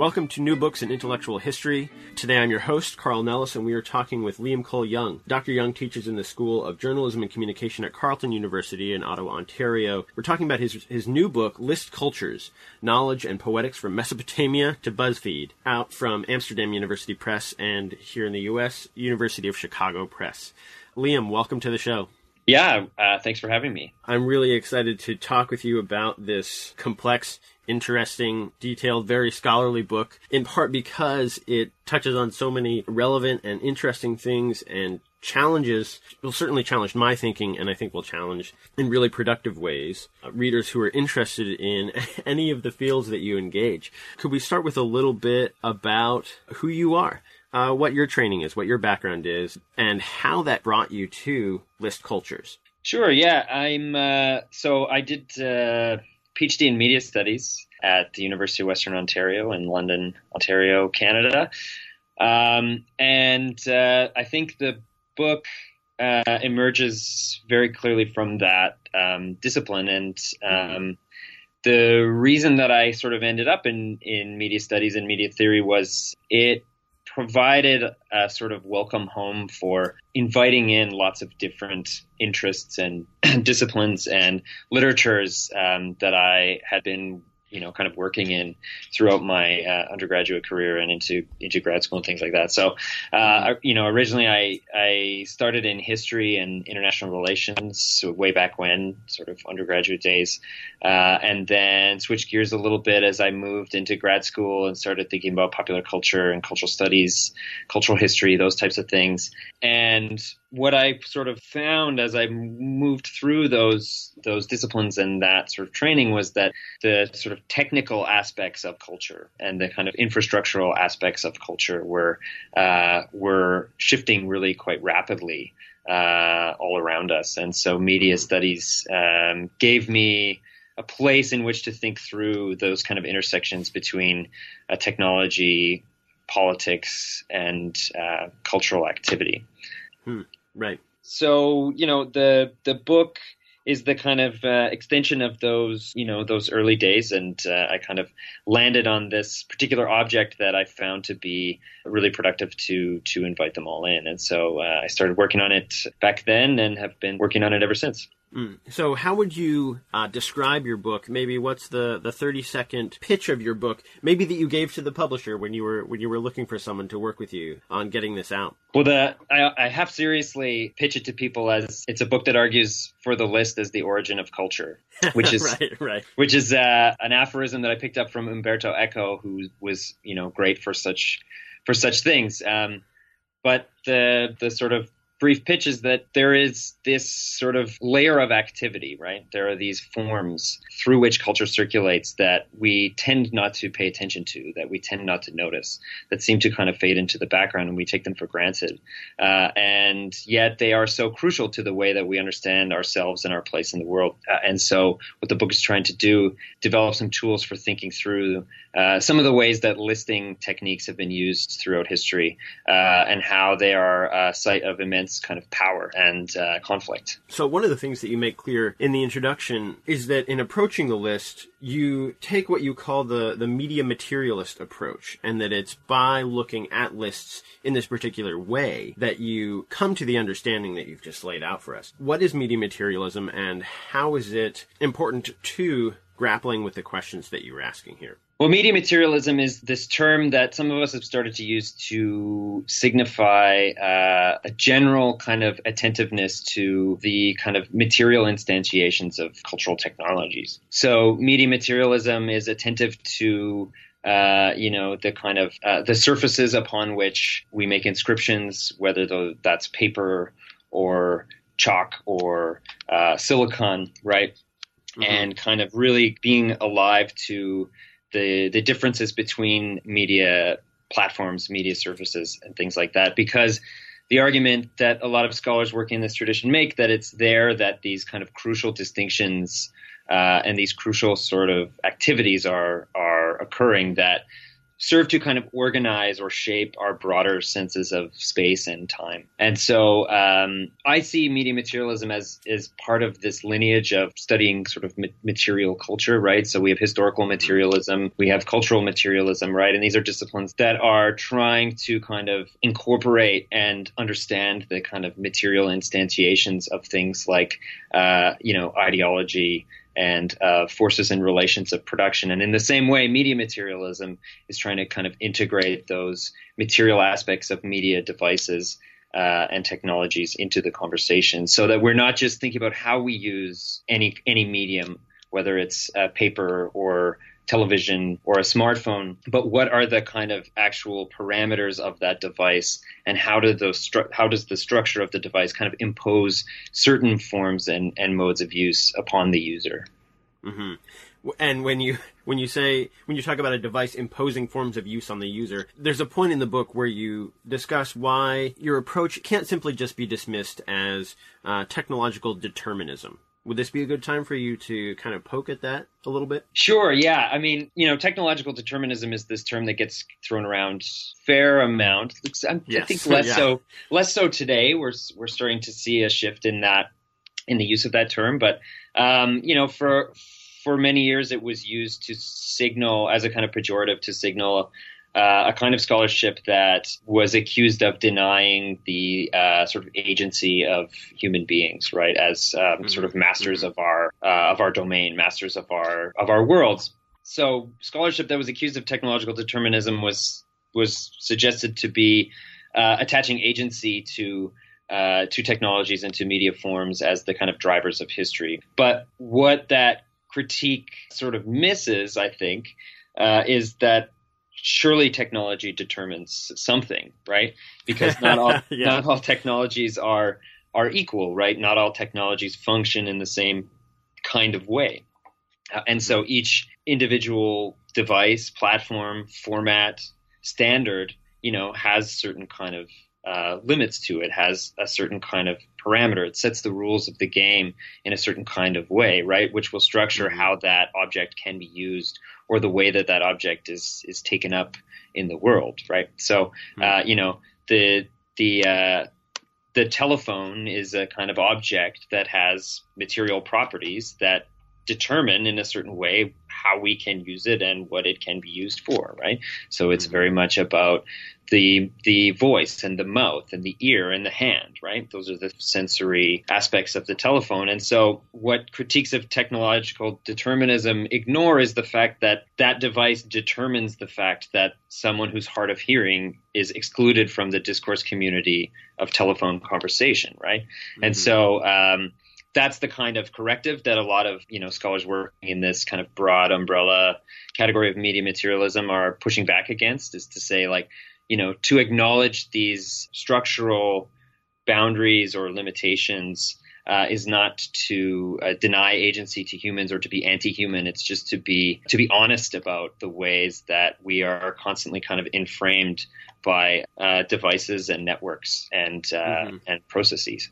Welcome to New Books in Intellectual History. Today I'm your host, Carl Nellis, and we are talking with Liam Cole Young. Dr. Young teaches in the School of Journalism and Communication at Carleton University in Ottawa, Ontario. We're talking about his, his new book, List Cultures Knowledge and Poetics from Mesopotamia to BuzzFeed, out from Amsterdam University Press and here in the U.S., University of Chicago Press. Liam, welcome to the show. Yeah, uh, thanks for having me. I'm really excited to talk with you about this complex interesting, detailed, very scholarly book, in part because it touches on so many relevant and interesting things and challenges, will certainly challenge my thinking and I think will challenge in really productive ways uh, readers who are interested in any of the fields that you engage. Could we start with a little bit about who you are? Uh, what your training is, what your background is, and how that brought you to list cultures. Sure. Yeah, I'm. Uh, so I did uh, PhD in media studies at the University of Western Ontario in London, Ontario, Canada. Um, and uh, I think the book uh, emerges very clearly from that um, discipline. And um, the reason that I sort of ended up in, in media studies and media theory was it provided a sort of welcome home for inviting in lots of different interests and disciplines and literatures um, that I had been you know, kind of working in throughout my uh, undergraduate career and into into grad school and things like that. So, uh, you know, originally I I started in history and international relations way back when, sort of undergraduate days, uh, and then switched gears a little bit as I moved into grad school and started thinking about popular culture and cultural studies, cultural history, those types of things. And what I sort of found as I moved through those those disciplines and that sort of training was that the sort of technical aspects of culture and the kind of infrastructural aspects of culture were uh, were shifting really quite rapidly uh, all around us, and so media studies um, gave me a place in which to think through those kind of intersections between uh, technology, politics, and uh, cultural activity. Hmm. Right. So you know the the book is the kind of uh, extension of those you know those early days, and uh, I kind of landed on this particular object that I found to be really productive to to invite them all in, and so uh, I started working on it back then, and have been working on it ever since. Mm. So, how would you uh, describe your book? Maybe what's the, the thirty second pitch of your book? Maybe that you gave to the publisher when you were when you were looking for someone to work with you on getting this out. Well, the I, I have seriously pitch it to people as it's a book that argues for the list as the origin of culture, which is right, right. which is uh, an aphorism that I picked up from Umberto Eco, who was you know great for such for such things. Um, but the the sort of brief pitch is that there is this sort of layer of activity, right? There are these forms through which culture circulates that we tend not to pay attention to, that we tend not to notice, that seem to kind of fade into the background and we take them for granted. Uh, and yet they are so crucial to the way that we understand ourselves and our place in the world. Uh, and so what the book is trying to do, develop some tools for thinking through uh, some of the ways that listing techniques have been used throughout history uh, and how they are a site of immense kind of power and uh, conflict. So, one of the things that you make clear in the introduction is that in approaching the list, you take what you call the, the media materialist approach, and that it's by looking at lists in this particular way that you come to the understanding that you've just laid out for us. What is media materialism, and how is it important to grappling with the questions that you were asking here? Well, media materialism is this term that some of us have started to use to signify uh, a general kind of attentiveness to the kind of material instantiations of cultural technologies. So, media materialism is attentive to uh, you know the kind of uh, the surfaces upon which we make inscriptions, whether that's paper or chalk or uh, silicon, right? mm-hmm. and kind of really being alive to the the differences between media platforms, media services, and things like that. Because the argument that a lot of scholars working in this tradition make that it's there that these kind of crucial distinctions uh, and these crucial sort of activities are are occurring that serve to kind of organize or shape our broader senses of space and time. And so um, I see media materialism as as part of this lineage of studying sort of material culture, right? So we have historical materialism, we have cultural materialism, right? And these are disciplines that are trying to kind of incorporate and understand the kind of material instantiations of things like, uh, you know, ideology and uh, forces and relations of production. And in the same way, media materialism is trying to kind of integrate those material aspects of media devices uh, and technologies into the conversation, so that we're not just thinking about how we use any any medium, whether it's uh, paper or television or a smartphone, but what are the kind of actual parameters of that device, and how do those stru- how does the structure of the device kind of impose certain forms and, and modes of use upon the user? Mm-hmm. And when you when you say when you talk about a device imposing forms of use on the user, there's a point in the book where you discuss why your approach can't simply just be dismissed as uh, technological determinism. Would this be a good time for you to kind of poke at that a little bit? Sure. Yeah. I mean, you know, technological determinism is this term that gets thrown around fair amount. Yes. I think less yeah. so less so today. We're we're starting to see a shift in that in the use of that term, but um, you know, for for many years it was used to signal as a kind of pejorative to signal uh, a kind of scholarship that was accused of denying the uh, sort of agency of human beings, right, as um, mm-hmm. sort of masters mm-hmm. of our uh, of our domain, masters of our of our worlds. So scholarship that was accused of technological determinism was was suggested to be uh, attaching agency to uh, to technologies and to media forms as the kind of drivers of history. But what that critique sort of misses, I think, uh, is that surely technology determines something, right? Because not all yeah. not all technologies are are equal, right? Not all technologies function in the same kind of way, uh, and so each individual device, platform, format, standard, you know, has certain kind of uh, limits to it, has a certain kind of parameter. It sets the rules of the game in a certain kind of way, right? Which will structure mm-hmm. how that object can be used or the way that that object is is taken up in the world, right? So, mm-hmm. uh, you know, the the uh, the telephone is a kind of object that has material properties that determine in a certain way how we can use it and what it can be used for, right? So it's mm-hmm. very much about the the voice and the mouth and the ear and the hand, right? Those are the sensory aspects of the telephone. And so what critiques of technological determinism ignore is the fact that that device determines the fact that someone who's hard of hearing is excluded from the discourse community of telephone conversation, right? Mm-hmm. And so um, that's the kind of corrective that a lot of you know scholars working in this kind of broad umbrella category of media materialism are pushing back against is to say like you know, to acknowledge these structural boundaries or limitations uh, is not to uh, deny agency to humans or to be anti-human. It's just to be to be honest about the ways that we are constantly kind of inframed by uh, devices and networks and uh, mm-hmm. and processes.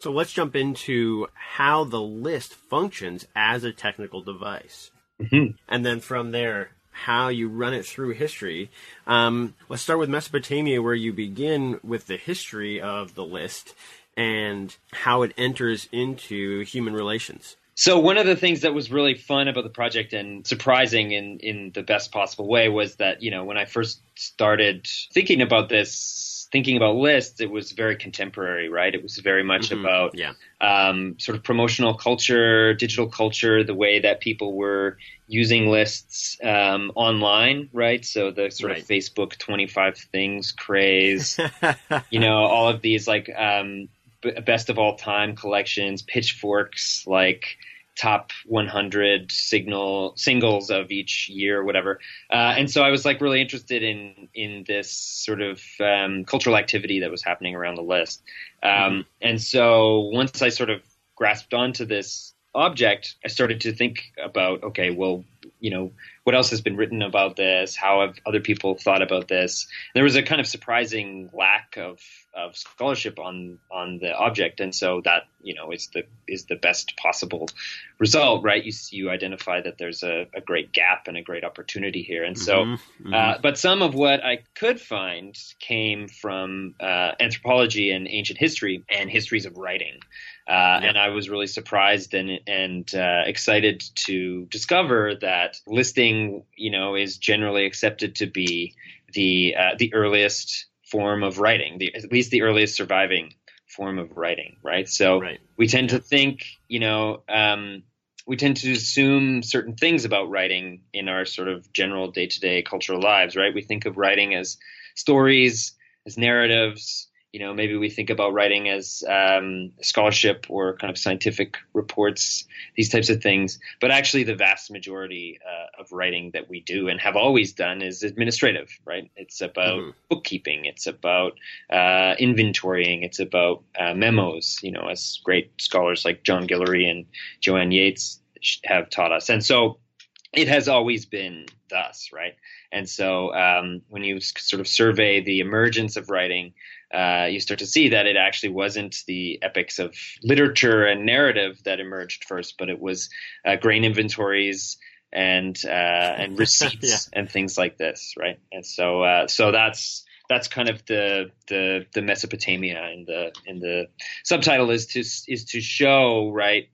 So let's jump into how the list functions as a technical device, mm-hmm. and then from there, how you run it through history. Um, let's start with Mesopotamia, where you begin with the history of the list and how it enters into human relations. So one of the things that was really fun about the project and surprising in in the best possible way was that you know when I first started thinking about this thinking about lists, it was very contemporary, right? It was very much mm-hmm. about yeah. um, sort of promotional culture, digital culture, the way that people were using lists um, online, right? So the sort right. of Facebook 25 things craze, you know, all of these like um, best of all time collections, Pitchfork's, like top 100 signal singles of each year or whatever. Uh, and so I was like really interested in in this sort of um, cultural activity that was happening around the list. Um, mm-hmm. And so once I sort of grasped onto this object, I started to think about, okay, well, you know, what else has been written about this? How have other people thought about this? There was a kind of surprising lack of, of scholarship on on the object, and so that you know is the is the best possible result, right? You you identify that there's a, a great gap and a great opportunity here, and so, mm-hmm, mm-hmm. Uh, but some of what I could find came from uh, anthropology and ancient history and histories of writing. Uh, and I was really surprised and and uh, excited to discover that listing, you know, is generally accepted to be the uh, the earliest form of writing, the, at least the earliest surviving form of writing, right? So right. we tend to think, you know, um, we tend to assume certain things about writing in our sort of general day to day cultural lives, right? We think of writing as stories, as narratives, you know, maybe we think about writing as um, scholarship or kind of scientific reports, these types of things. But actually, the vast majority uh, of writing that we do and have always done is administrative, right? It's about mm-hmm. bookkeeping, it's about uh, inventorying, it's about uh, memos, you know, as great scholars like John Guillory and Joanne Yates have taught us. And so it has always been thus, right? And so um, when you sort of survey the emergence of writing, uh, you start to see that it actually wasn't the epics of literature and narrative that emerged first, but it was uh, grain inventories and uh, and receipts yeah. and things like this, right? And so uh, so that's that's kind of the the the Mesopotamia and the and the subtitle is to is to show right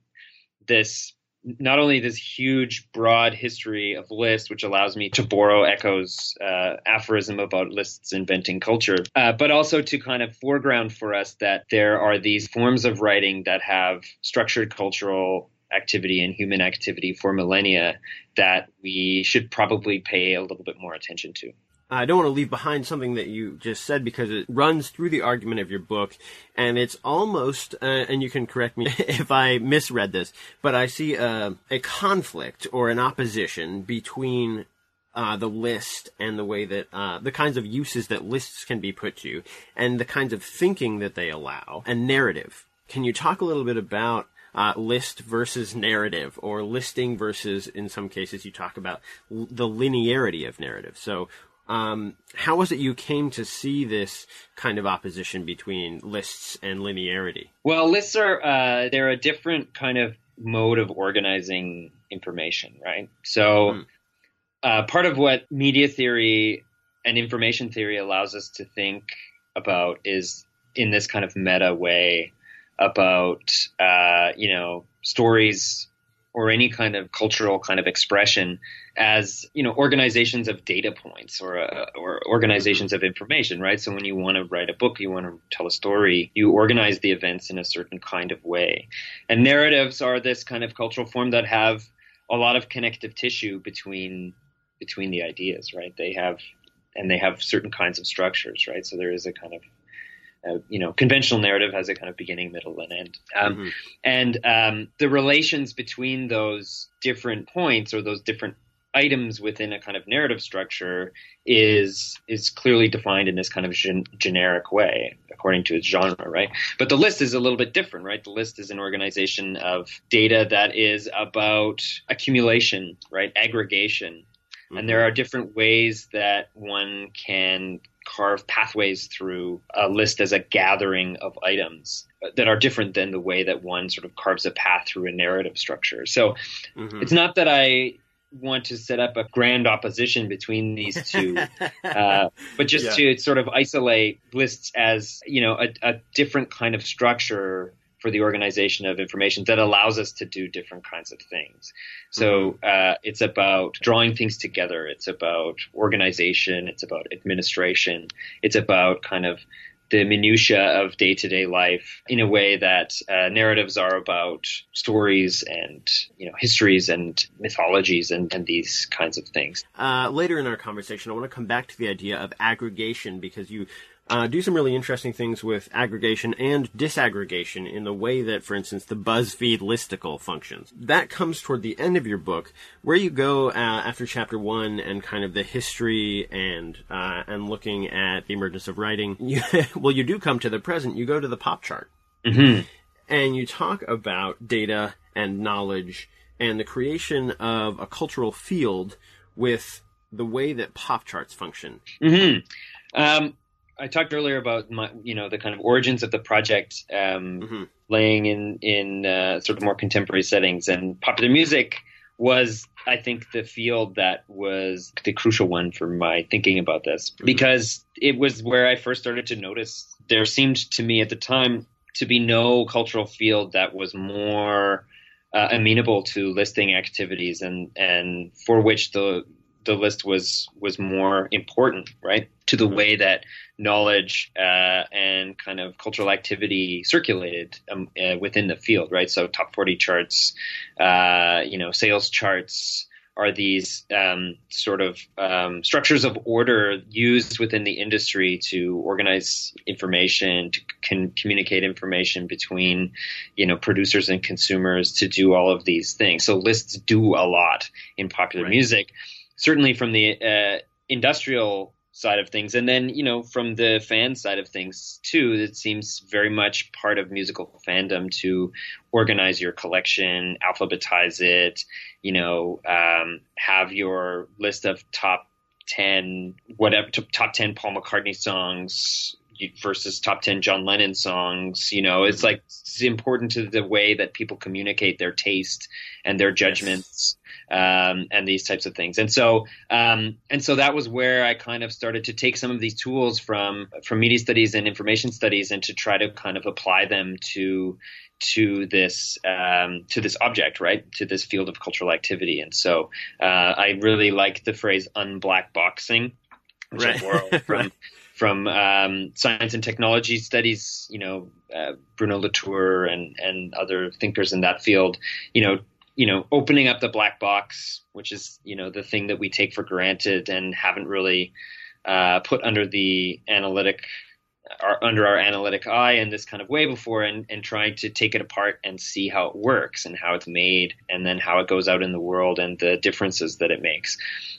this not only this huge, broad history of lists, which allows me to borrow Eco's uh, aphorism about lists inventing culture, uh, but also to kind of foreground for us that there are these forms of writing that have structured cultural activity and human activity for millennia that we should probably pay a little bit more attention to. I don't want to leave behind something that you just said because it runs through the argument of your book, and it's almost, uh, and you can correct me if I misread this, but I see a, a conflict or an opposition between uh, the list and the way that uh, the kinds of uses that lists can be put to, and the kinds of thinking that they allow, and narrative. Can you talk a little bit about uh, list versus narrative, or listing versus, in some cases, you talk about l- the linearity of narrative. So, um, how was it you came to see this kind of opposition between lists and linearity? Well, lists are uh, they're a different kind of mode of organizing information, right? So, mm. uh, part of what media theory and information theory allows us to think about is in this kind of meta way about uh, you know stories or any kind of cultural kind of expression as you know organizations of data points or uh, or organizations of information right? So when you want to write a book you want to tell a story you organize the events in a certain kind of way. And narratives are this kind of cultural form that have a lot of connective tissue between between the ideas right? They have and they have certain kinds of structures right? So there is a kind of uh, you know, conventional narrative has a kind of beginning, middle, and end. Um, mm-hmm. And um, the relations between those different points or those different items within a kind of narrative structure is is clearly defined in this kind of gen- generic way according to its genre right but the list is a little bit different right the list is an organization of data that is about accumulation right aggregation mm-hmm. and there are different ways that one can carve pathways through a list as a gathering of items that are different than the way that one sort of carves a path through a narrative structure. So mm-hmm. it's not that I want to set up a grand opposition between these two, uh, but just yeah. to sort of isolate lists as you know a, a different kind of structure for the organization of information that allows us to do different kinds of things. So mm-hmm. uh, it's about drawing things together. It's about organization. It's about administration. It's about kind of the minutia of day to day life in a way that uh, narratives are about stories and you know histories and mythologies and, and these kinds of things. Uh, later in our conversation, I want to come back to the idea of aggregation because you uh, do some really interesting things with aggregation and disaggregation in the way that, for instance, the BuzzFeed listicle functions. That comes toward the end of your book, where you go uh, after chapter one and kind of the history and uh, and looking at the emergence of writing. You, well, you do come to the present. You go to the pop chart, mm-hmm. and you talk about data and knowledge and the creation of a cultural field with the way that pop charts function. Mm-hmm. Um, I talked earlier about my, you know, the kind of origins of the project, um, mm-hmm. laying in in uh, sort of more contemporary settings, and popular music was, I think, the field that was the crucial one for my thinking about this mm-hmm. because it was where I first started to notice. There seemed to me at the time to be no cultural field that was more uh, amenable to listing activities and and for which the the list was was more important, right, to the way that knowledge uh, and kind of cultural activity circulated um, uh, within the field, right? So top forty charts, uh, you know, sales charts are these um, sort of um, structures of order used within the industry to organize information, to con- communicate information between, you know, producers and consumers, to do all of these things. So lists do a lot in popular right. music certainly from the uh, industrial side of things, and then you know from the fan side of things too. It seems very much part of musical fandom to organize your collection, alphabetize it, you know, um, have your list of top ten whatever top ten Paul McCartney songs versus top 10 John Lennon songs. You know, it's like it's important to the way that people communicate their taste and their judgments um, and these types of things. And so, um, and so that was where I kind of started to take some of these tools from from media studies and information studies and to try to kind of apply them to to this um, to this object, right? To this field of cultural activity. And so, uh, I really like the phrase "unblack boxing," which right. I borrowed from from um, science and technology studies, you know, uh, Bruno Latour and and other thinkers in that field, you know, you know, opening up the black box, which is you know the thing that we take for granted and haven't really uh, put under the analytic under our analytic eye in this kind of way before and, and trying to take it apart and see how it works and how it's made and then how it goes out in the world and the differences that it makes.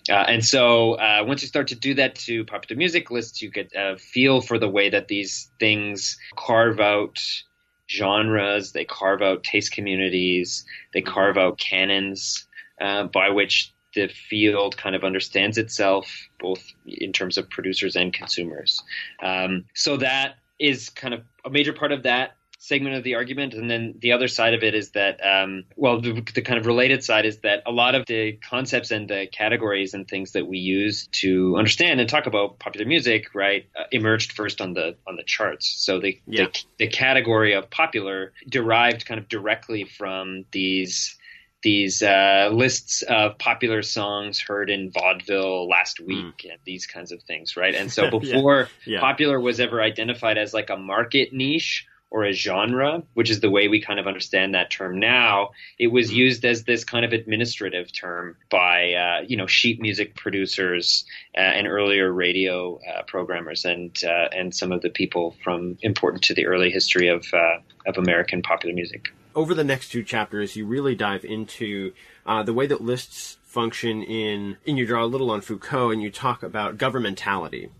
Uh, and so uh, once you start to do that to popular music lists, you get a feel for the way that these things carve out genres, they carve out taste communities, they carve out canons uh, by which the field kind of understands itself, both in terms of producers and consumers. Um, so that is kind of a major part of that segment of the argument. And then the other side of it is that, um, well, the, the, kind of related side is that a lot of the concepts and the categories and things that we use to understand and talk about popular music, right, uh, emerged first on the on the charts. So the, yeah. the the category of popular derived kind of directly from these these uh, lists of popular songs heard in vaudeville last hmm. week mm. and these kinds of things, right? And so before yeah. Yeah. popular was ever identified as like a market niche or a genre, which is the way we kind of understand that term now, it was hmm. used as this kind of administrative term by uh, you know sheet music producers uh, and earlier radio uh, programmers and uh, and some of the people from important to the early history of uh, of American popular music over the next two chapters, you really dive into uh, the way that lists function in, and you draw a little on Foucault, and you talk about governmentality.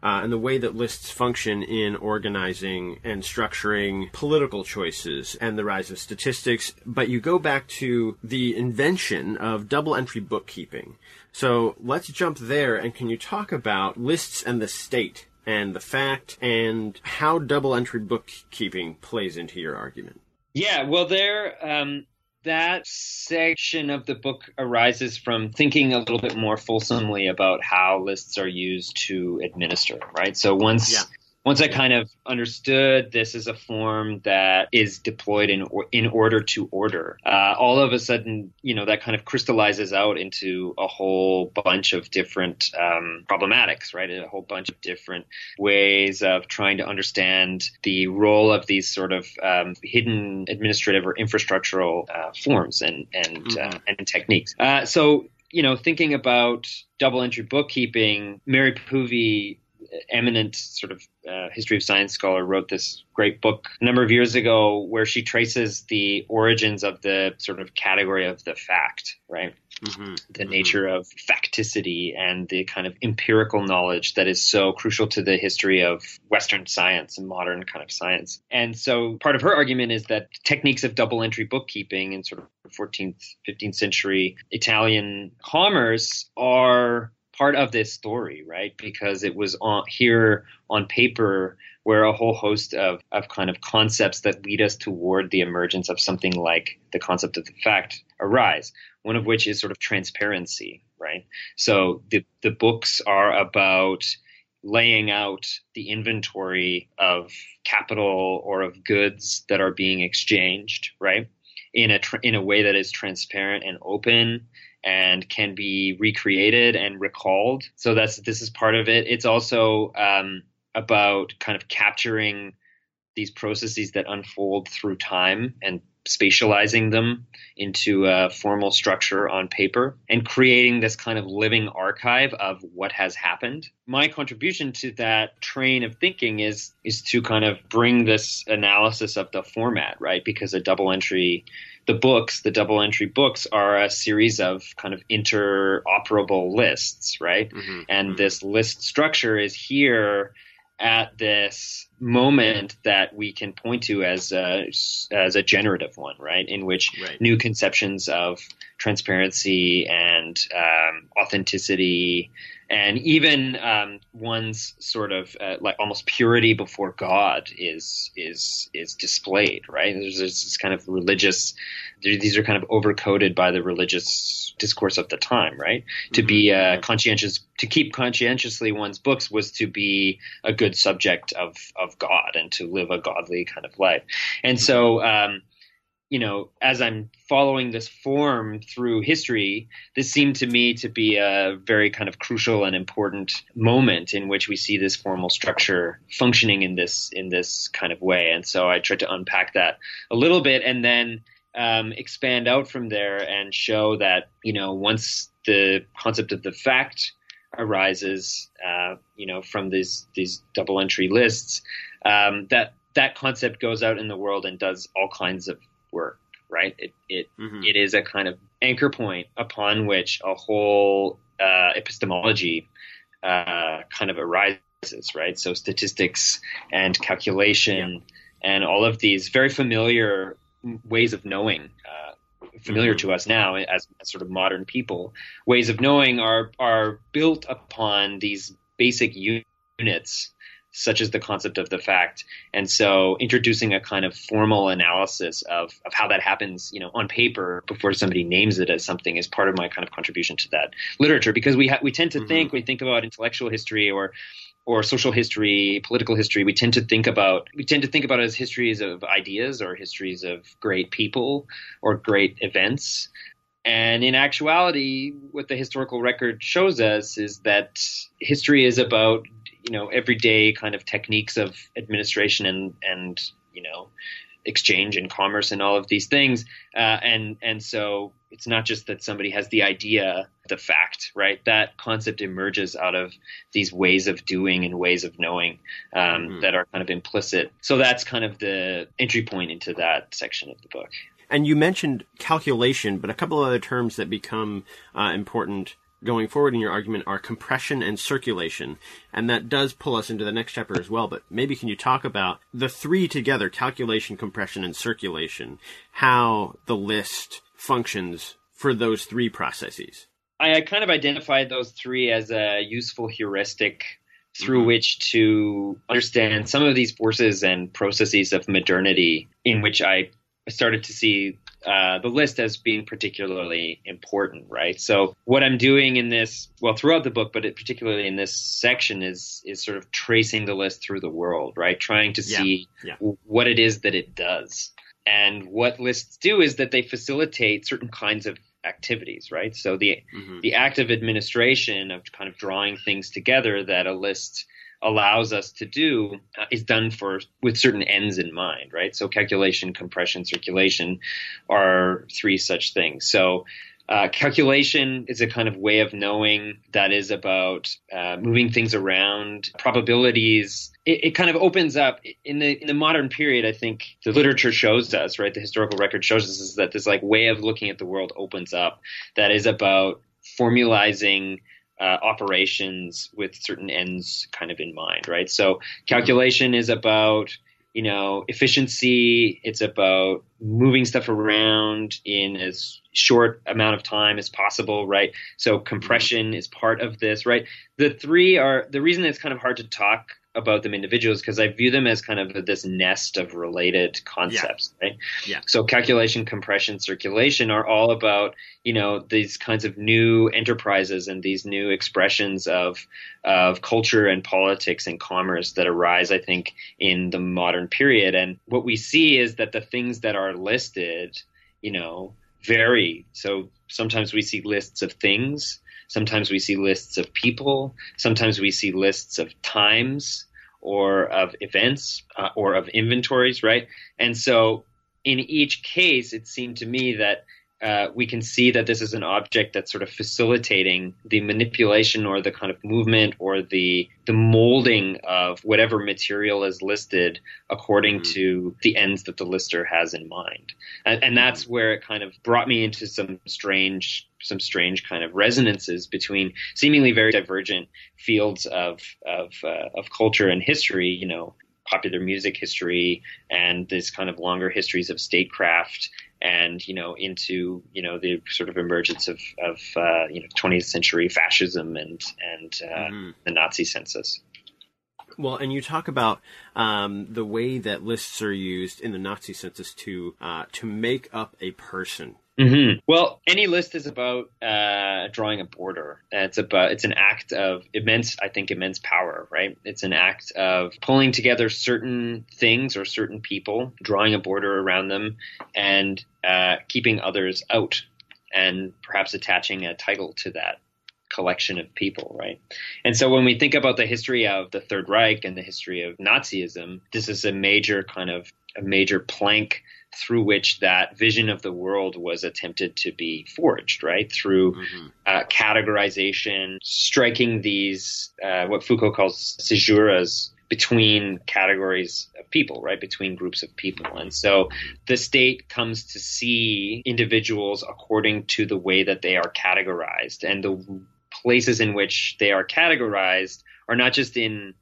Uh, and the way that lists function in organizing and structuring political choices and the rise of statistics. But you go back to the invention of double entry bookkeeping. So let's jump there and can you talk about lists and the state and the fact and how double entry bookkeeping plays into your argument? Yeah, well, there, um, that section of the book arises from thinking a little bit more fulsomely about how lists are used to administer, right? So once yeah once I kind of understood this is a form that is deployed in or, in order to order, uh, all of a sudden, you know, that kind of crystallizes out into a whole bunch of different um, problematics, right? A whole bunch of different ways of trying to understand the role of these sort of um, hidden administrative or infrastructural uh, forms and and mm-hmm. uh, and techniques. Uh, so you know, thinking about double entry bookkeeping, Mary Poovey eminent sort of uh, history of science scholar wrote this great book a number of years ago where she traces the origins of the sort of category of the fact, right? mm-hmm. the mm-hmm. nature of facticity and the kind of empirical knowledge that is so crucial to the history of Western science and modern kind of science. And so part of her argument is that techniques of double entry bookkeeping in sort of 14th, 15th century Italian commerce are part of this story, right? Because it was on here on paper where a whole host of, of kind of concepts that lead us toward the emergence of something like the concept of the fact arise. One of which is sort of transparency, right? So the the books are about laying out the inventory of capital or of goods that are being exchanged, right? In a in a way that is transparent and open and can be recreated and recalled. So that's this is part of it. It's also um, about kind of capturing these processes that unfold through time and spatializing them into a formal structure on paper and creating this kind of living archive of what has happened. My contribution to that train of thinking is is to kind of bring this analysis of the format, right? Because a double entry the books, the double entry books, are a series of kind of interoperable lists, right? Mm-hmm. And mm-hmm. this list structure is here at this moment that we can point to as a, as a generative one, right? In which right. new conceptions of transparency and um, authenticity and even um, one's sort of uh, like almost purity before God is is is displayed, right? There's, there's this kind of religious; these are kind of overcoated by the religious discourse of the time, right? Mm-hmm. To be uh, conscientious, to keep conscientiously one's books was to be a good subject of of God and to live a godly kind of life, and so. Um, you know, as I'm following this form through history, this seemed to me to be a very kind of crucial and important moment in which we see this formal structure functioning in this in this kind of way. And so I tried to unpack that a little bit and then um, expand out from there and show that you know once the concept of the fact arises, uh, you know, from these these double entry lists, um, that that concept goes out in the world and does all kinds of work, right? It it, mm-hmm. it is a kind of anchor point upon which a whole uh, epistemology uh, kind of arises, right? So statistics and calculation yeah. and all of these very familiar ways of knowing. Familiar mm-hmm. to us now as, as, sort of modern people ways of knowing are are built upon these basic units such as the concept of the fact. And so introducing a kind of formal analysis of, of how that happens, you know, on paper before somebody names it as something is part of my kind of contribution to that literature because we ha- we tend to mm-hmm. think, we think about intellectual history or or social history, political history, we tend to think about we tend to think about as histories of ideas or histories of great people or great events. And in actuality, what the historical record shows us is that history is about you know everyday kind of techniques of administration and and you know exchange and commerce and all of these things. Uh, and and so it's not just that somebody has the idea the fact right? That concept emerges out of these ways of doing and ways of knowing um, mm-hmm. that are kind of implicit. So that's kind of the entry point into that section of the book. And you mentioned calculation but a couple of other terms that become uh, important going forward in your argument are compression and circulation. And that does pull us into the next chapter as well. But maybe can you talk about the three together, calculation, compression, and circulation, how the list functions for those three processes? I kind of identified those three as a useful heuristic through mm-hmm. which to understand some of these forces and processes of modernity in which I started to see uh, the list as being particularly important, right? So what I'm doing in this, well, throughout the book, but it, particularly in this section, is is sort of tracing the list through the world, right? Trying to see yeah, yeah. what it is that it does. And what lists do is that they facilitate certain kinds of activities, right? So the mm-hmm. the act of administration of kind of drawing things together that a list allows us to do uh, is done for with certain ends in mind, right? So calculation, compression, circulation are three such things. So Uh, calculation is a kind of way of knowing that is about uh, moving things around, probabilities. It, it, kind of opens up in the in the modern period. I think the literature shows us, right? The historical record shows us is that this like way of looking at the world opens up that is about formalizing uh, operations with certain ends kind of in mind, right? So calculation is about you know efficiency. It's about moving stuff around in as short amount of time as possible, right? So compression is part of this, right? The three are the reason it's kind of hard to talk about them individuals because I view them as kind of this nest of related concepts, yeah. right? Yeah. So calculation, compression, circulation are all about you know these kinds of new enterprises and these new expressions of of culture and politics and commerce that arise, I think, in the modern period. And what we see is that the things that are listed, you know, vary. So sometimes we see lists of things. Sometimes we see lists of people. Sometimes we see lists of times or of events uh, or of inventories, right? And so in each case, it seemed to me that uh, we can see that this is an object that's sort of facilitating the manipulation or the kind of movement or the the molding of whatever material is listed according mm-hmm. to the ends that the lister has in mind, and, and that's mm-hmm. where it kind of brought me into some strange some strange kind of resonances between seemingly very divergent fields of of, uh, of culture and history. You know, popular music history and this kind of longer histories of statecraft and you know into you know the sort of emergence of of uh, you know 20th century fascism and and uh, mm-hmm. the Nazi census. Well, and you talk about um, the way that lists are used in the Nazi census to uh, to make up a person. Mm-hmm. Well, any list is about uh, drawing a border. It's about it's an act of immense, I think, immense power. Right? It's an act of pulling together certain things or certain people, drawing a border around them, and uh, keeping others out, and perhaps attaching a title to that collection of people, right? And so when we think about the history of the Third Reich and the history of Nazism, this is a major kind of a major plank through which that vision of the world was attempted to be forged, right? Through mm-hmm. uh, categorization, striking these, uh, what Foucault calls caesuras between categories of people, right? Between groups of people. And so the state comes to see individuals according to the way that they are categorized. And the places in which they are categorized are not just in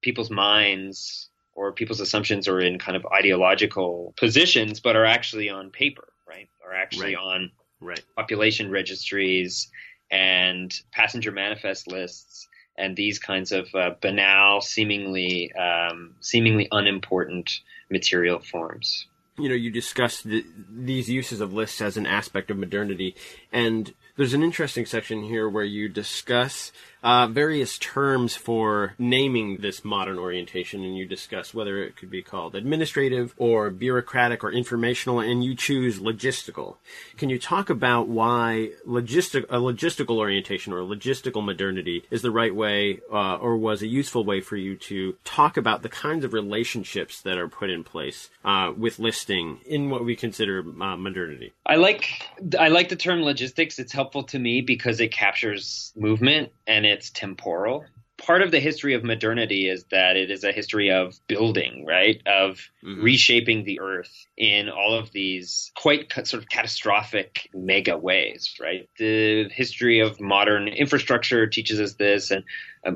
people's minds or people's assumptions are in kind of ideological positions, but are actually on paper, right? Are actually right. on right. population registries and passenger manifest lists and these kinds of uh, banal, seemingly um, seemingly unimportant material forms. You know, you discussed the, these uses of lists as an aspect of modernity, and there's an interesting section here where you discuss uh, various terms for naming this modern orientation, and you discuss whether it could be called administrative or bureaucratic or informational, and you choose logistical. Can you talk about why logistic a logistical orientation or logistical modernity is the right way, uh, or was a useful way for you to talk about the kinds of relationships that are put in place uh, with listing in what we consider uh, modernity? I like I like the term logistics. It's helpful to me because it captures movement and it's temporal. Part of the history of modernity is that it is a history of building, right? Of mm-hmm. reshaping the earth in all of these quite sort of catastrophic mega ways, right? The history of modern infrastructure teaches us this, and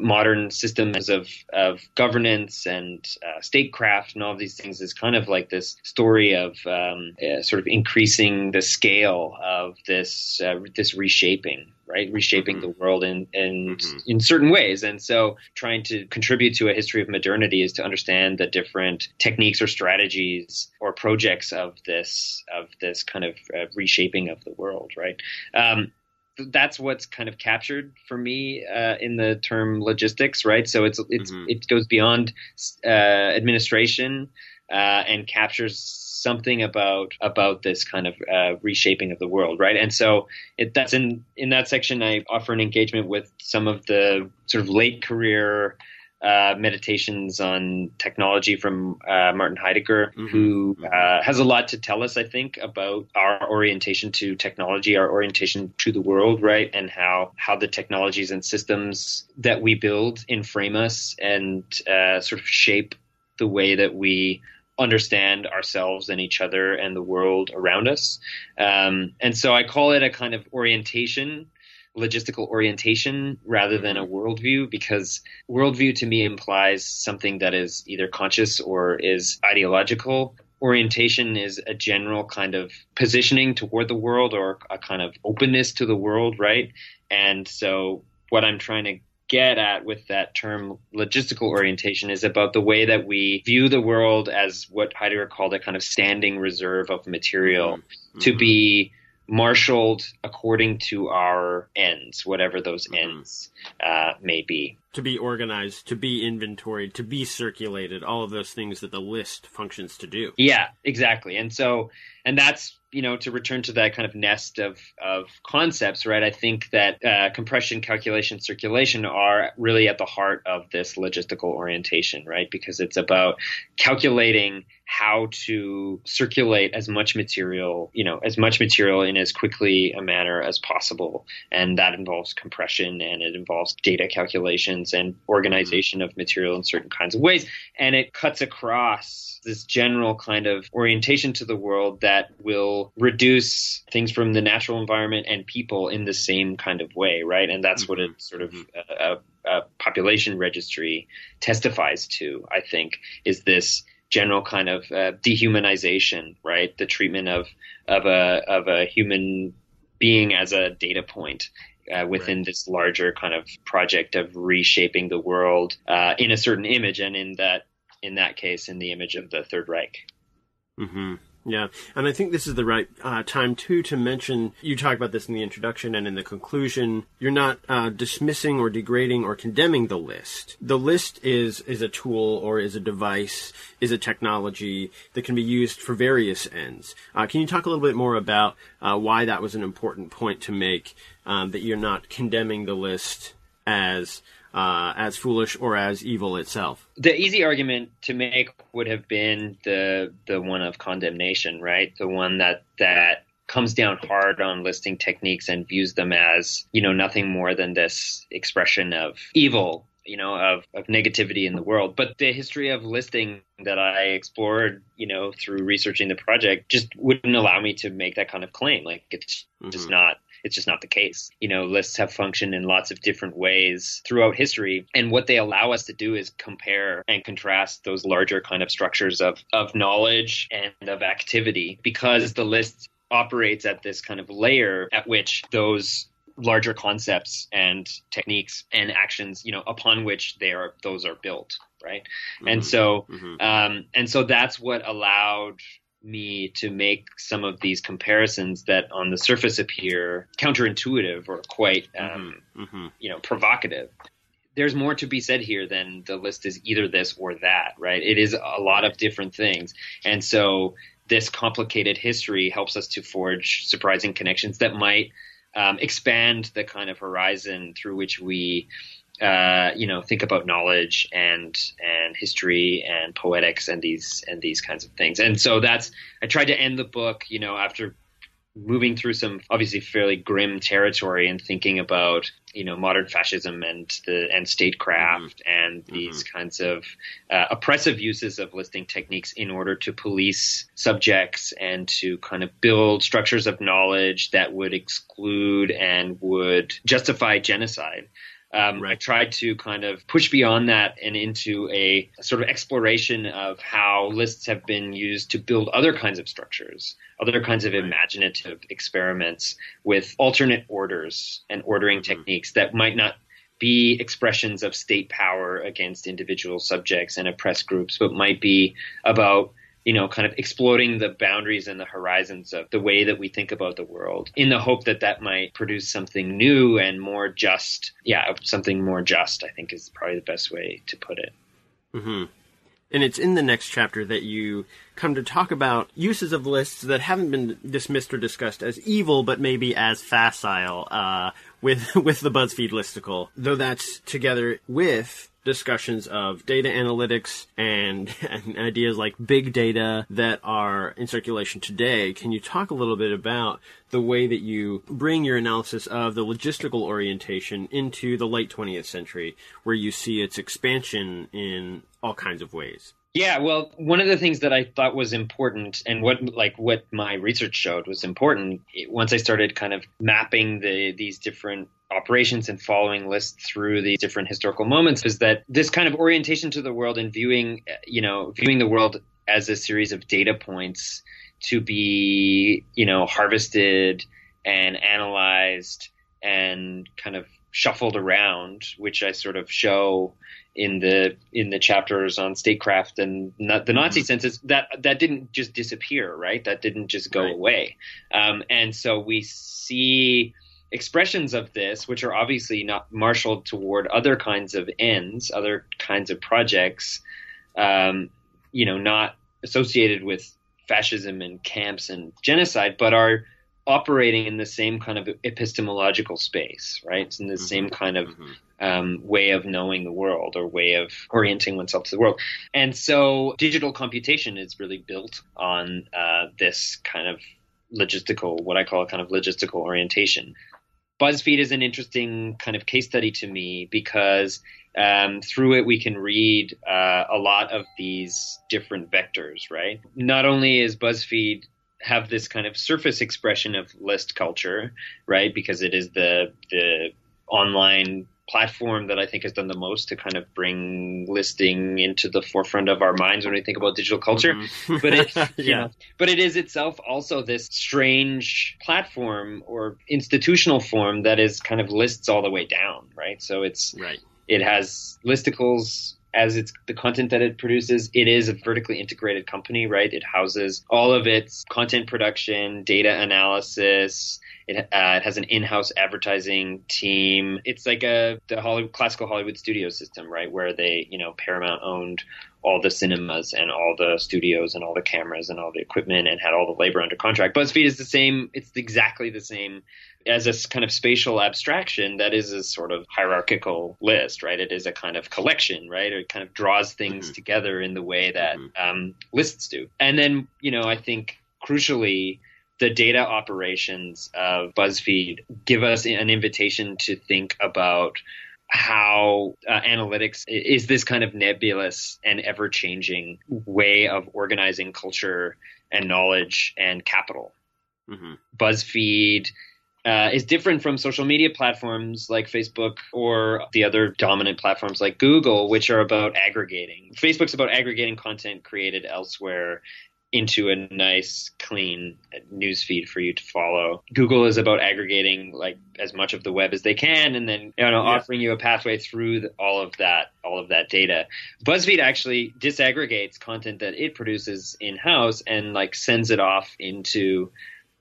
modern systems of, of governance and uh, statecraft and all of these things is kind of like this story of um, uh, sort of increasing the scale of this uh, this reshaping right? Reshaping mm-hmm. the world in in, mm-hmm. in certain ways, and so trying to contribute to a history of modernity is to understand the different techniques or strategies or projects of this of this kind of uh, reshaping of the world, right? Um, that's what's kind of captured for me uh, in the term logistics, right? So it's it's mm-hmm. it goes beyond uh, administration uh, and captures something about about this kind of uh, reshaping of the world, right? And so it, that's in in that section. I offer an engagement with some of the sort of late career uh, meditations on technology from uh, Martin Heidegger, mm-hmm. who uh, has a lot to tell us, I think, about our orientation to technology, our orientation to the world, right, and how how the technologies and systems that we build inframe us and uh, sort of shape the way that we understand ourselves and each other and the world around us. Um, and so I call it a kind of orientation logistical orientation rather than a worldview because worldview to me implies something that is either conscious or is ideological. Orientation is a general kind of positioning toward the world or a kind of openness to the world, right? And so what I'm trying to get at with that term logistical orientation is about the way that we view the world as what Heidegger called a kind of standing reserve of material mm-hmm. to be marshaled according to our ends, whatever those mm-hmm. ends uh, may be. To be organized, to be inventoried, to be circulated, all of those things that the list functions to do. Yeah, exactly. And so, and that's you know, to return to that kind of nest of, of concepts, right? I think that uh, compression, calculation, circulation are really at the heart of this logistical orientation, right? Because it's about calculating how to circulate as much material, you know, as much material in as quickly a manner as possible. And that involves compression and it involves data and organization of material in certain kinds of ways. And it cuts across this general kind of orientation to the world that will reduce things from the natural environment and people in the same kind of way, right? And that's what a mm-hmm. sort of a, a population registry testifies to, I think, is this general kind of uh, dehumanization, right? The treatment of of a of a human being as a data point. Uh, within right. this larger kind of project of reshaping the world uh, in a certain image, and in that in that case, in the image of the Third Reich. Mm-hmm. Yeah, and I think this is the right uh, time too to mention. You talk about this in the introduction and in the conclusion. You're not uh, dismissing or degrading or condemning the list. The list is is a tool or is a device, is a technology that can be used for various ends. Uh, can you talk a little bit more about uh, why that was an important point to make? Um, that you're not condemning the list as uh, as foolish or as evil itself. The easy argument to make would have been the the one of condemnation, right? The one that that comes down hard on listing techniques and views them as you know nothing more than this expression of evil you know of, of negativity in the world but the history of listing that i explored you know through researching the project just wouldn't allow me to make that kind of claim like it's mm-hmm. just not it's just not the case. You know, lists have functioned in lots of different ways throughout history. And what they allow us to do is compare and contrast those larger kind of structures of, of knowledge and of activity because the list operates at this kind of layer at which those larger concepts and techniques and actions you know upon which they are those are built right mm-hmm. and so mm-hmm. um, and so that's what allowed me to make some of these comparisons that on the surface appear counterintuitive or quite um, mm-hmm. mm-hmm. you know provocative there's more to be said here than the list is either this or that right it is a lot of different things and so this complicated history helps us to forge surprising connections that might um, expand the kind of horizon through which we uh, you know, think about knowledge and and history and poetics and these and these kinds of things. And so that's I tried to end the book, you know, after moving through some obviously fairly grim territory and thinking about you know modern fascism and the and statecraft mm-hmm. and these mm-hmm. kinds of uh, oppressive uses of listing techniques in order to police subjects and to kind of build structures of knowledge that would exclude and would justify genocide um, right. I tried to kind of push beyond that and into a sort of exploration of how lists have been used to build other kinds of structures, other kinds of imaginative experiments with alternate orders and ordering mm-hmm. techniques that might not be expressions of state power against individual subjects and oppressed groups, but might be about you know, kind of exploring the boundaries and the horizons of the way that we think about the world in the hope that that might produce something new and more just. Yeah, something more just, I think is probably the best way to put it. Mm-hmm. And it's in the next chapter that you come to talk about uses of lists that haven't been dismissed or discussed as evil, but maybe as facile uh, with with the BuzzFeed listicle. Though that's together with discussions of data analytics and, and, ideas like big data that are in circulation today. Can you talk a little bit about the way that you bring your analysis of the logistical orientation into the late 20th century, where you see its expansion in all kinds of ways? Yeah, well, one of the things that I thought was important and what like what my research showed was important once I started kind of mapping the these different operations and following lists through these different historical moments is that this kind of orientation to the world and viewing you know viewing the world as a series of data points to be you know harvested and analyzed and kind of shuffled around which I sort of show in the in the chapters on statecraft and the Nazi mm-hmm. census that that didn't just disappear right that didn't just go right. away um, and so we see expressions of this, which are obviously not marshaled toward other kinds of ends, other kinds of projects, um, you know, not associated with fascism and camps and genocide, but are operating in the same kind of epistemological space, right? It's in the mm-hmm. same kind of mm-hmm. Um, way of knowing the world or way of orienting oneself to the world. And so digital computation is really built on uh, this kind of logistical, what I call a kind of logistical orientation. BuzzFeed is an interesting kind of case study to me because um, through it we can read uh, a lot of these different vectors, right? Not only is BuzzFeed have this kind of surface expression of list culture, right? Because it is the the online platform that I think has done the most to kind of bring listing into the forefront of our minds when we think about digital culture. Mm-hmm. But it, yeah. Know, but it is itself also this strange platform or institutional form that is kind of lists all the way down, right? So it's right. It has listicles as it's the content that it produces, it is a vertically integrated company, right? It houses all of its content production, data analysis, it, uh, it has an in-house advertising team. It's like a the Hollywood, classical Hollywood studio system, right, where they, you know, Paramount owned all the cinemas and all the studios and all the cameras and all the equipment and had all the labor under contract. BuzzFeed is the same. It's exactly the same as a kind of spatial abstraction that is a sort of hierarchical list, right? It is a kind of collection, right? It kind of draws things mm-hmm. together in the way that mm-hmm. um, lists do. And then, you know, I think crucially, the data operations of BuzzFeed give us an invitation to think about how uh, analytics is this kind of nebulous and ever changing way of organizing culture and knowledge and capital. Mm-hmm. BuzzFeed uh, is different from social media platforms like Facebook or the other dominant platforms like Google, which are about aggregating. Facebook's about aggregating content created elsewhere into a nice, clean news feed for you to follow. Google is about aggregating like as much of the web as they can, and then you know yeah. offering you a pathway through the, all of that, all of that data. BuzzFeed actually disaggregates content that it produces in house and like sends it off into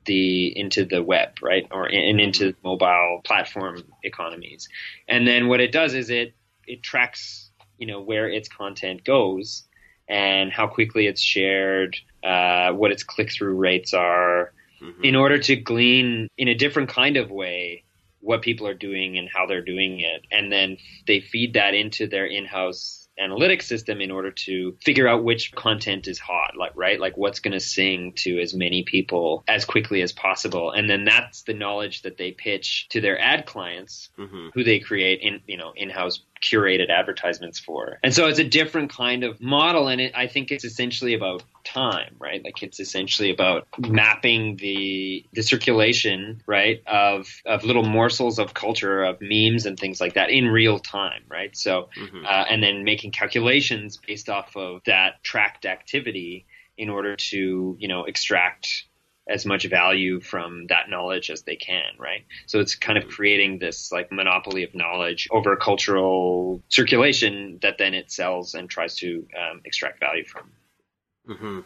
the into the web, right, or and into mm-hmm. mobile platform economies. And then what it does is it it tracks you know where its content goes and how quickly it's shared, uh, what its click through rates are, mm-hmm. in order to glean in a different kind of way what people are doing and how they're doing it. And then they feed that into their in house analytics system in order to figure out which content is hot, like right, like what's going to sing to as many people as quickly as possible, and then that's the knowledge that they pitch to their ad clients, mm-hmm. who they create in you know in-house curated advertisements for. And so it's a different kind of model, and it, I think it's essentially about time, right? Like it's essentially about mapping the the circulation, right, of of little morsels of culture, of memes and things like that in real time, right? So, mm-hmm. uh, and then making calculations based off of that tracked activity in order to you know extract as much value from that knowledge as they can, right? So it's kind of creating this like monopoly of knowledge over cultural circulation that then it sells and tries to um, extract value from. Mm-hmm.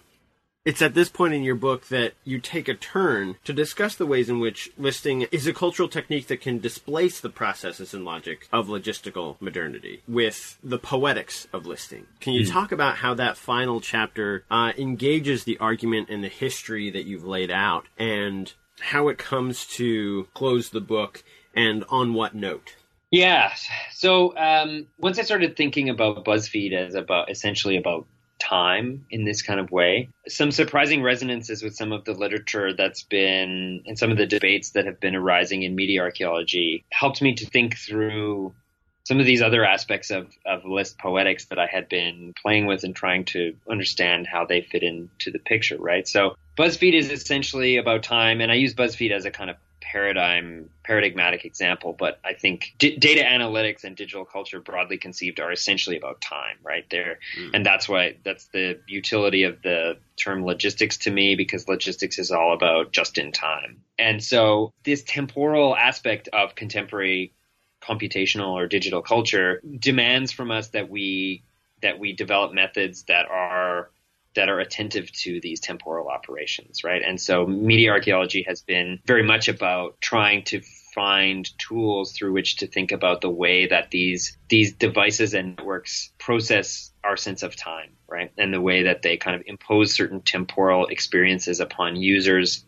It's at this point in your book that you take a turn to discuss the ways in which listing is a cultural technique that can displace the processes and logic of logistical modernity with the poetics of listing. Can you mm. talk about how that final chapter uh, engages the argument and the history that you've laid out and how it comes to close the book and on what note? Yeah. So um, once I started thinking about BuzzFeed as about essentially about time in this kind of way, some surprising resonances with some of the literature that's been and some of the debates that have been arising in media archaeology helped me to think through some of these other aspects of, of list poetics that I had been playing with and trying to understand how they fit into the picture, right? So BuzzFeed is essentially about time, and I use BuzzFeed as a kind of paradigm paradigmatic example, but I think d- data analytics and digital culture broadly conceived are essentially about time, right there, mm. and that's why that's the utility of the term logistics to me because logistics is all about just in time, and so this temporal aspect of contemporary computational or digital culture demands from us that we that we develop methods that are that are attentive to these temporal operations, right? And so media archaeology has been very much about trying to find tools through which to think about the way that these these devices and networks process our sense of time, right? And the way that they kind of impose certain temporal experiences upon users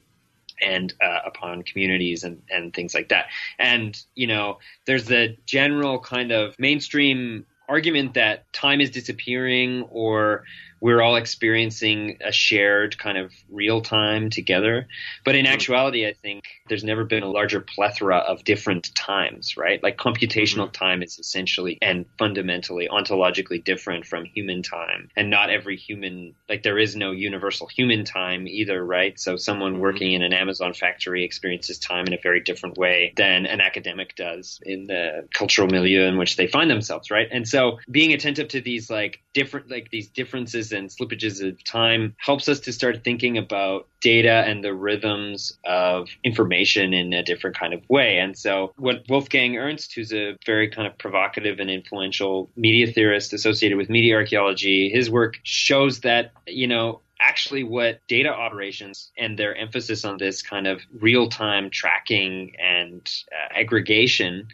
and uh, upon communities and, and things like that. And, you know, there's the general kind of mainstream argument that time is disappearing or we're all experiencing a shared kind of real time together. But in mm-hmm. actuality, I think there's never been a larger plethora of different times, right? Like computational mm-hmm. time is essentially and fundamentally ontologically different from human time. And not every human, like there is no universal human time either, right? So someone mm-hmm. working in an Amazon factory experiences time in a very different way than an academic does in the cultural milieu in which they find themselves, right? And so being attentive to these like different, like these differences and slippages of time helps us to start thinking about data and the rhythms of information in a different kind of way. And so, what Wolfgang Ernst, who's a very kind of provocative and influential media theorist associated with media archaeology, his work shows that, you know, actually what data operations and their emphasis on this kind of real time tracking and uh, aggregation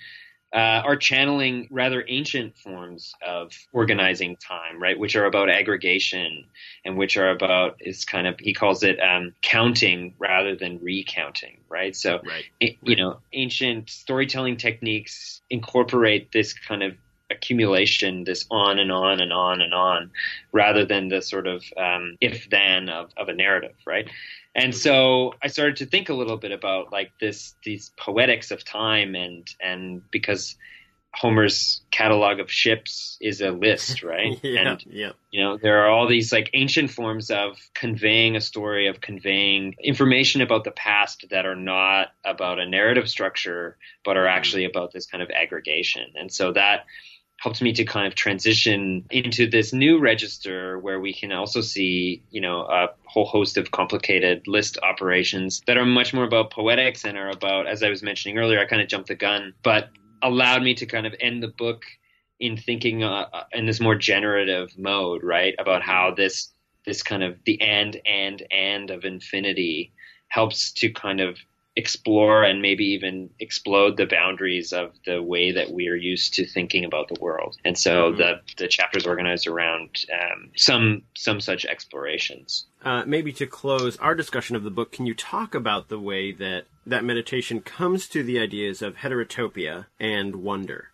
uh, are channeling rather ancient forms of organizing time, right? Which are about aggregation and which are about is kind of he calls it um, counting rather than recounting, right? So, right. It, you know, ancient storytelling techniques incorporate this kind of accumulation, this on and on and on and on, rather than the sort of um, if then of, of a narrative, right? And so I started to think a little bit about like this these poetics of time and and because Homer's catalog of ships is a list, right? yeah, and yeah. you know, there are all these like ancient forms of conveying a story, of conveying information about the past that are not about a narrative structure, but are mm-hmm. actually about this kind of aggregation. And so that helped me to kind of transition into this new register where we can also see, you know, a whole host of complicated list operations that are much more about poetics and are about, as I was mentioning earlier, I kind of jumped the gun, but allowed me to kind of end the book in thinking uh, uh in this more generative mode, right? About how this this kind of the and and and of infinity helps to kind of explore and maybe even explode the boundaries of the way that we are used to thinking about the world. And so mm-hmm. the the chapters organized around um, some some such explorations. Uh, maybe to close our discussion of the book, can you talk about the way that that meditation comes to the ideas of heterotopia and wonder?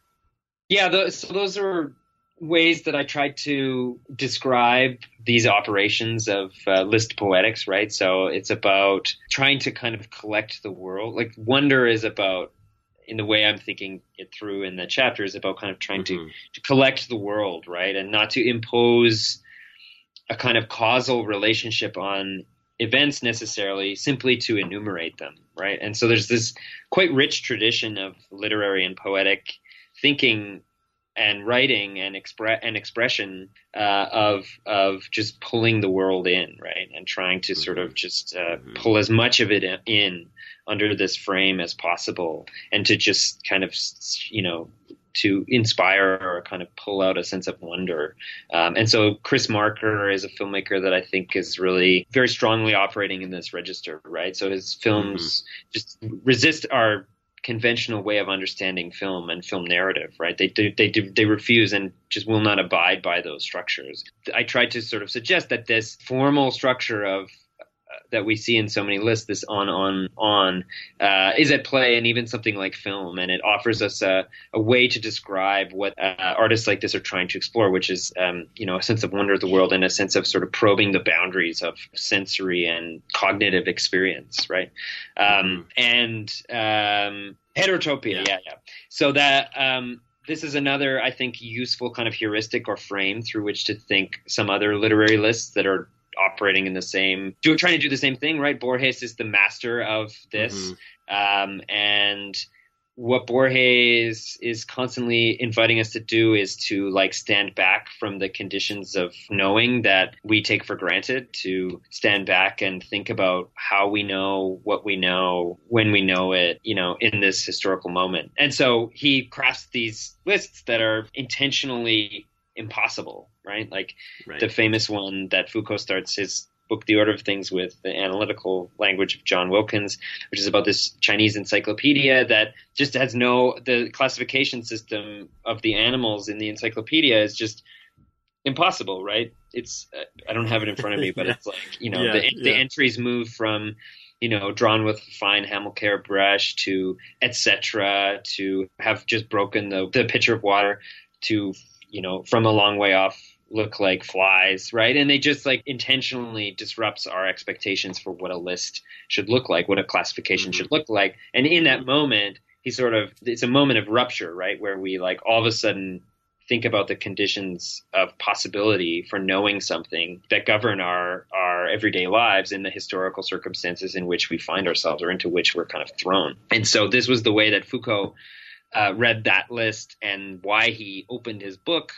Yeah, those, so those are ways that I try to describe these operations of uh, list poetics, right? So it's about trying to kind of collect the world. Like wonder is about, in the way I'm thinking it through in the chapter, is about kind of trying mm-hmm. to, to collect the world, right? And not to impose a kind of causal relationship on events necessarily, simply to enumerate them, right? And so there's this quite rich tradition of literary and poetic thinking and writing and express and expression uh, of of just pulling the world in, right, and trying to sort of mm-hmm. just uh, mm-hmm. pull as much of it in under this frame as possible, and to just kind of you know to inspire or kind of pull out a sense of wonder. Um, and so Chris Marker is a filmmaker that I think is really very strongly operating in this register, right? So his films mm-hmm. just resist our conventional way of understanding film and film narrative, right? They do, they do, they refuse and just will not abide by those structures. I tried to sort of suggest that this formal structure of that we see in so many lists, this on, on, on, uh, is at play and even something like film. And it offers us a, a way to describe what uh, artists like this are trying to explore, which is, um, you know, a sense of wonder of the world and a sense of sort of probing the boundaries of sensory and cognitive experience, right? Um, and um, heterotopia, yeah. yeah, yeah. So that um, this is another, I think, useful kind of heuristic or frame through which to think some other literary lists that are operating in the same, do, trying to do the same thing, right? Borges is the master of this, mm-hmm. um, and what Borges is constantly inviting us to do is to like stand back from the conditions of knowing that we take for granted, to stand back and think about how we know what we know when we know it, you know, in this historical moment. And so he crafts these lists that are intentionally impossible, right? Like right. the famous one that Foucault starts his book The Order of Things with the analytical language of John Wilkins, which is about this Chinese encyclopedia that just has no the classification system of the animals in the encyclopedia is just impossible, right? It's I don't have it in front of me, but yeah. it's like you know yeah, the, yeah. the entries move from you know drawn with fine camelhair brush to etc. to have just broken the the pitcher of water to you know from a long way off look like flies, right? And they just like intentionally disrupts our expectations for what a list should look like, what a classification should mm-hmm. look like. And in that moment, he sort of it's a moment of rupture, right, where we like all of a sudden think about the conditions of possibility for knowing something that govern our our everyday lives in the historical circumstances in which we find ourselves or into which we're kind of thrown. And so this was the way that Foucault uh, read that list and why he opened his book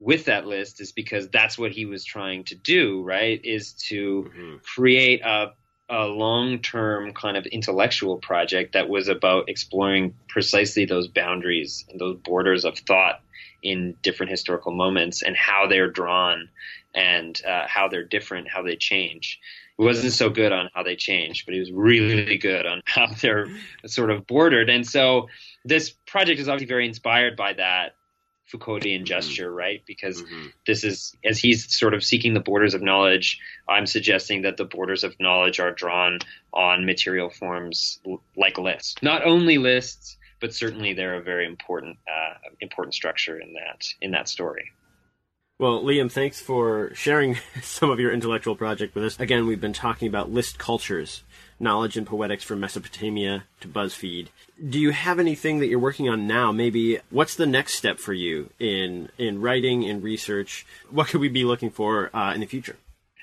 with that list is because that's what he was trying to do, right? Is to mm-hmm. create a a long term kind of intellectual project that was about exploring precisely those boundaries and those borders of thought in different historical moments and how they're drawn and uh, how they're different, how they change. He wasn't so good on how they change, but he was really, really good on how they're sort of bordered. And so this project is obviously very inspired by that Foucauldian mm-hmm. gesture, right? Because mm-hmm. this is, as he's sort of seeking the borders of knowledge, I'm suggesting that the borders of knowledge are drawn on material forms like lists. Not only lists, but certainly they're a very important, uh, important structure in that in that story. Well, Liam, thanks for sharing some of your intellectual project with us. Again, we've been talking about list cultures, knowledge and poetics from Mesopotamia to BuzzFeed do you have anything that you're working on now? Maybe what's the next step for you in in writing and research? What could we be looking for uh, in the future?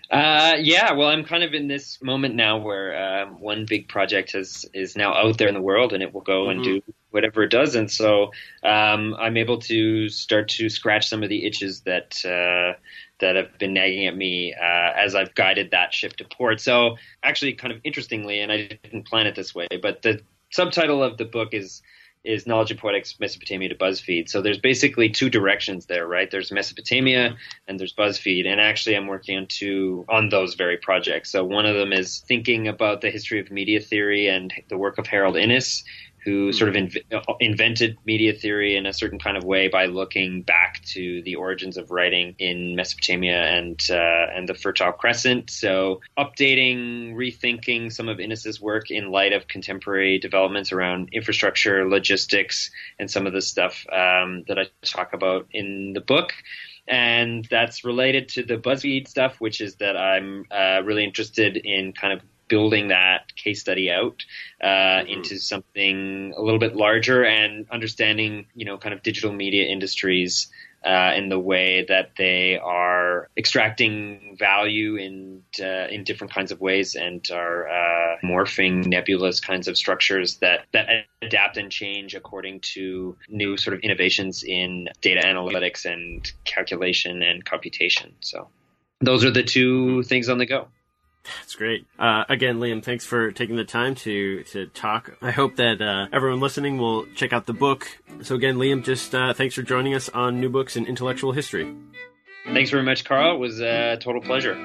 Uh, yeah, well, I'm kind of in this moment now where um, one big project has is now out there in the world, and it will go mm-hmm. and do whatever it does, and so um, I'm able to start to scratch some of the itches that uh, that have been nagging at me uh, as I've guided that ship to port. So, actually, kind of interestingly, and I didn't plan it this way, but the subtitle of the book is is Knowledge and Poetics Mesopotamia to BuzzFeed. So there's basically two directions there, right? There's Mesopotamia and there's BuzzFeed. And actually I'm working on two on those very projects. So one of them is thinking about the history of media theory and the work of Harold Innis, who sort of inv- invented media theory in a certain kind of way by looking back to the origins of writing in Mesopotamia and uh, and the Fertile Crescent. So updating, rethinking some of Innis's work in light of contemporary developments around infrastructure, logistics, and some of the stuff um, that I talk about in the book and that's related to the BuzzFeed stuff, which is that I'm uh, really interested in kind of building that case study out uh, mm-hmm. into something a little bit larger and understanding, you know, kind of digital media industries uh, in the way that they are extracting value in uh, in different kinds of ways and are uh, morphing nebulous kinds of structures that that adapt and change according to new sort of innovations in data analytics and calculation and computation. So those are the two things on the go. That's great. Uh, again, Liam, thanks for taking the time to to talk. I hope that uh, everyone listening will check out the book. So again, Liam, just uh, thanks for joining us on New Books in Intellectual History. Thanks very much, Carl. It was a total pleasure.